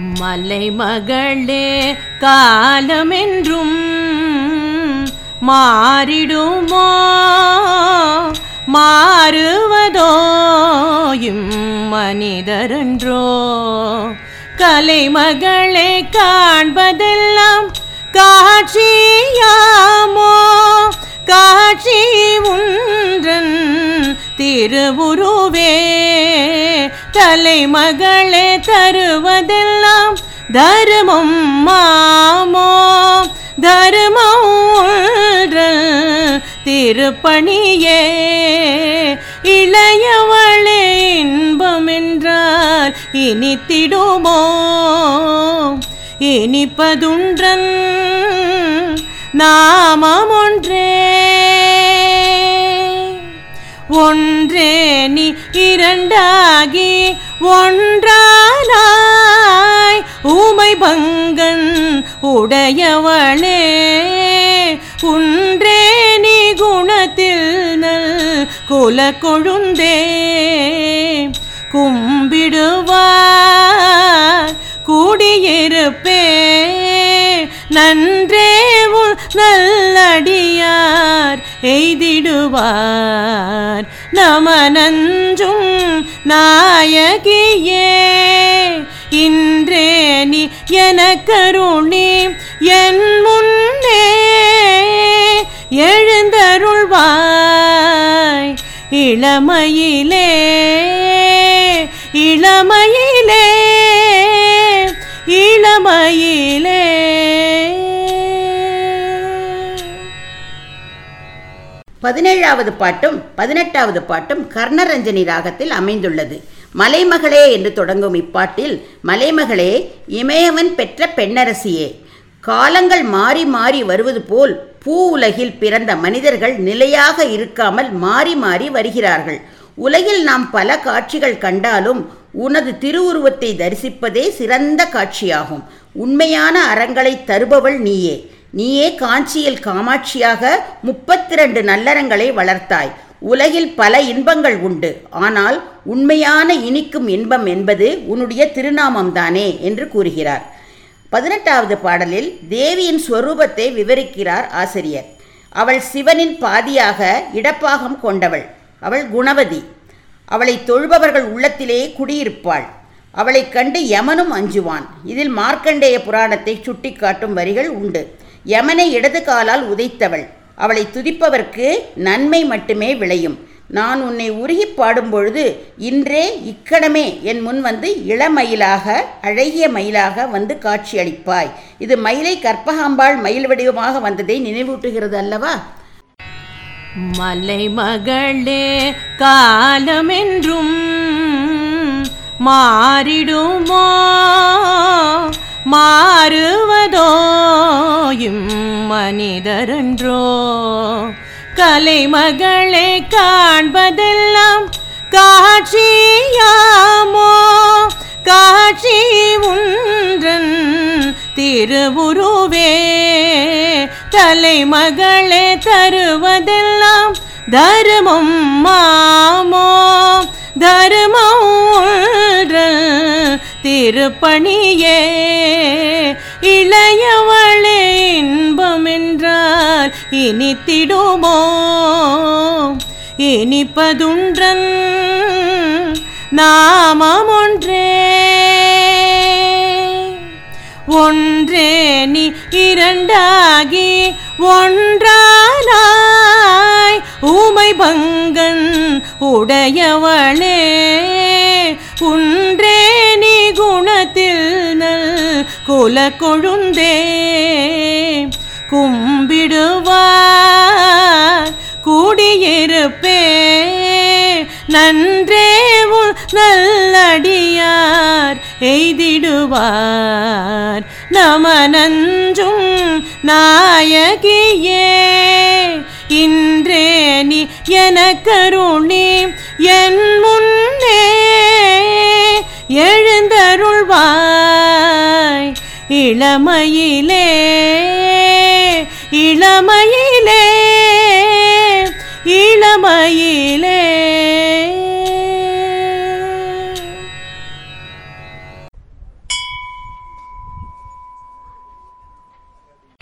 மலை மகளே காலமென்றும் மாறிடுமோ? மாறுவதோ? இம் மனிதரென்றோ? கலைமகளே காண்பதெல்லாம் காட்சியாமோ? காட்சி ஒன்றன் திருவுருவே. தலைமகளே தருவதெல்லாம் தருமம் மாமோ. தருமம் திருப்பணியே. இளையவளே இன்பம் என்றால் இனித்திடுமோ. இனிப்பதுன்றன் நாமம் ஒன்றே. ஒன்றே நீ இரண்டாகி ஒன்றானாய் ஊமை பங்கன் உடையவளே. குன்றே நீ குணத்தில் நல் குல கொழுந்தே. கும்பிடுவார் கூடியிருப்பே. நன்றே நல்லடியார் எய்திடுவார். நமனஞ்சும் நாயகியே இன்றே நீ எனக்கருணி என் முன்னே எழுந்தருள்வாய். இளமையிலே இளமையிலே இளமையிலே பதினேழாவது பாட்டும் பதினெட்டாவது பாட்டும் கர்ணரஞ்சனி ராகத்தில் அமைந்துள்ளது. மலைமகளே என்று தொடங்கும் இப்பாட்டில் மலைமகளே இமயவன் பெற்ற பெண்ணரசியே. காலங்கள் மாறி மாறி வருவது போல் பூ உலகில் பிறந்த மனிதர்கள் நிலையாக இருக்காமல் மாறி மாறி வருகிறார்கள். உலகில் நாம் பல காட்சிகள் கண்டாலும் உனது திருவுருவத்தை தரிசிப்பதே சிறந்த காட்சியாகும். உண்மையான அறங்களை தருபவள் நீயே. நீயே காஞ்சியில் காமாட்சியாக முப்பத்தி ரெண்டு நல்லறங்களை வளர்த்தாய். உலகில் பல இன்பங்கள் உண்டு. ஆனால் உண்மையான இனிக்கும் இன்பம் என்பது உன்னுடைய திருநாமம்தானே என்று கூறுகிறார். பதினெட்டாவது பாடலில் தேவியின் ஸ்வரூபத்தை விவரிக்கிறார் ஆசிரியர். அவள் சிவனின் பாதியாக இடப்பாகம் கொண்டவள். அவள் குணவதி. அவளை தொழுபவர்கள் உள்ளத்திலே குடியிருப்பாள். அவளைக் கண்டு யமனும் அஞ்சுவான். இதில் மார்க்கண்டேய புராணத்தை சுட்டிக்காட்டும் வரிகள் உண்டு. யமனை இடது காலால் உதைத்தவள். அவளை துதிப்பவர்க்கு நன்மை மட்டுமே விளையும். நான் உன்னை உருகி பாடும்பொழுது இன்றே இக்கணமே. என் முன் வந்து இளமயிலாக அழகிய மயிலாக வந்து காட்சியளிப்பாய் இது மயிலை கற்பகாம்பாள் மயில் வடிவமாக வந்ததை நினைவூட்டுகிறது அல்லவா? மலை மகளே காலமென்றும் மாறிடுமோ? மாறுவதோ மனிதரென்றோ கலைமகளே காண்பதெல்லாம் காட்சியாமோ? காட்சி உன்றன் திருவுருவே. தலைமகளே தருவதெல்லாம் தருமம் மாமோ? தருமம் உன்றன் திருப்பணியே. இளையவன் என்றால் இனித்திடுமோ இனிப்பதுன்றன் நாமம் ஒன்றே ஒன்றே நீ இரண்டாகி ஒன்றானாய். ஊமை பங்கன் உடையவளே ஒன்றே நீ குணத்தில் நல் குல கொழுந்தே கும்பிடுவார் கூடியிருப்பே நன்றே உன் நல்லடியார். எய்திடுவார். நம நஞ்சும் நாயகியே. இன்றே நீ எனக்கருணி. என் முன்னே எழுந்தருள்வாய். இளமையிலே இளமையிலே இளமையிலே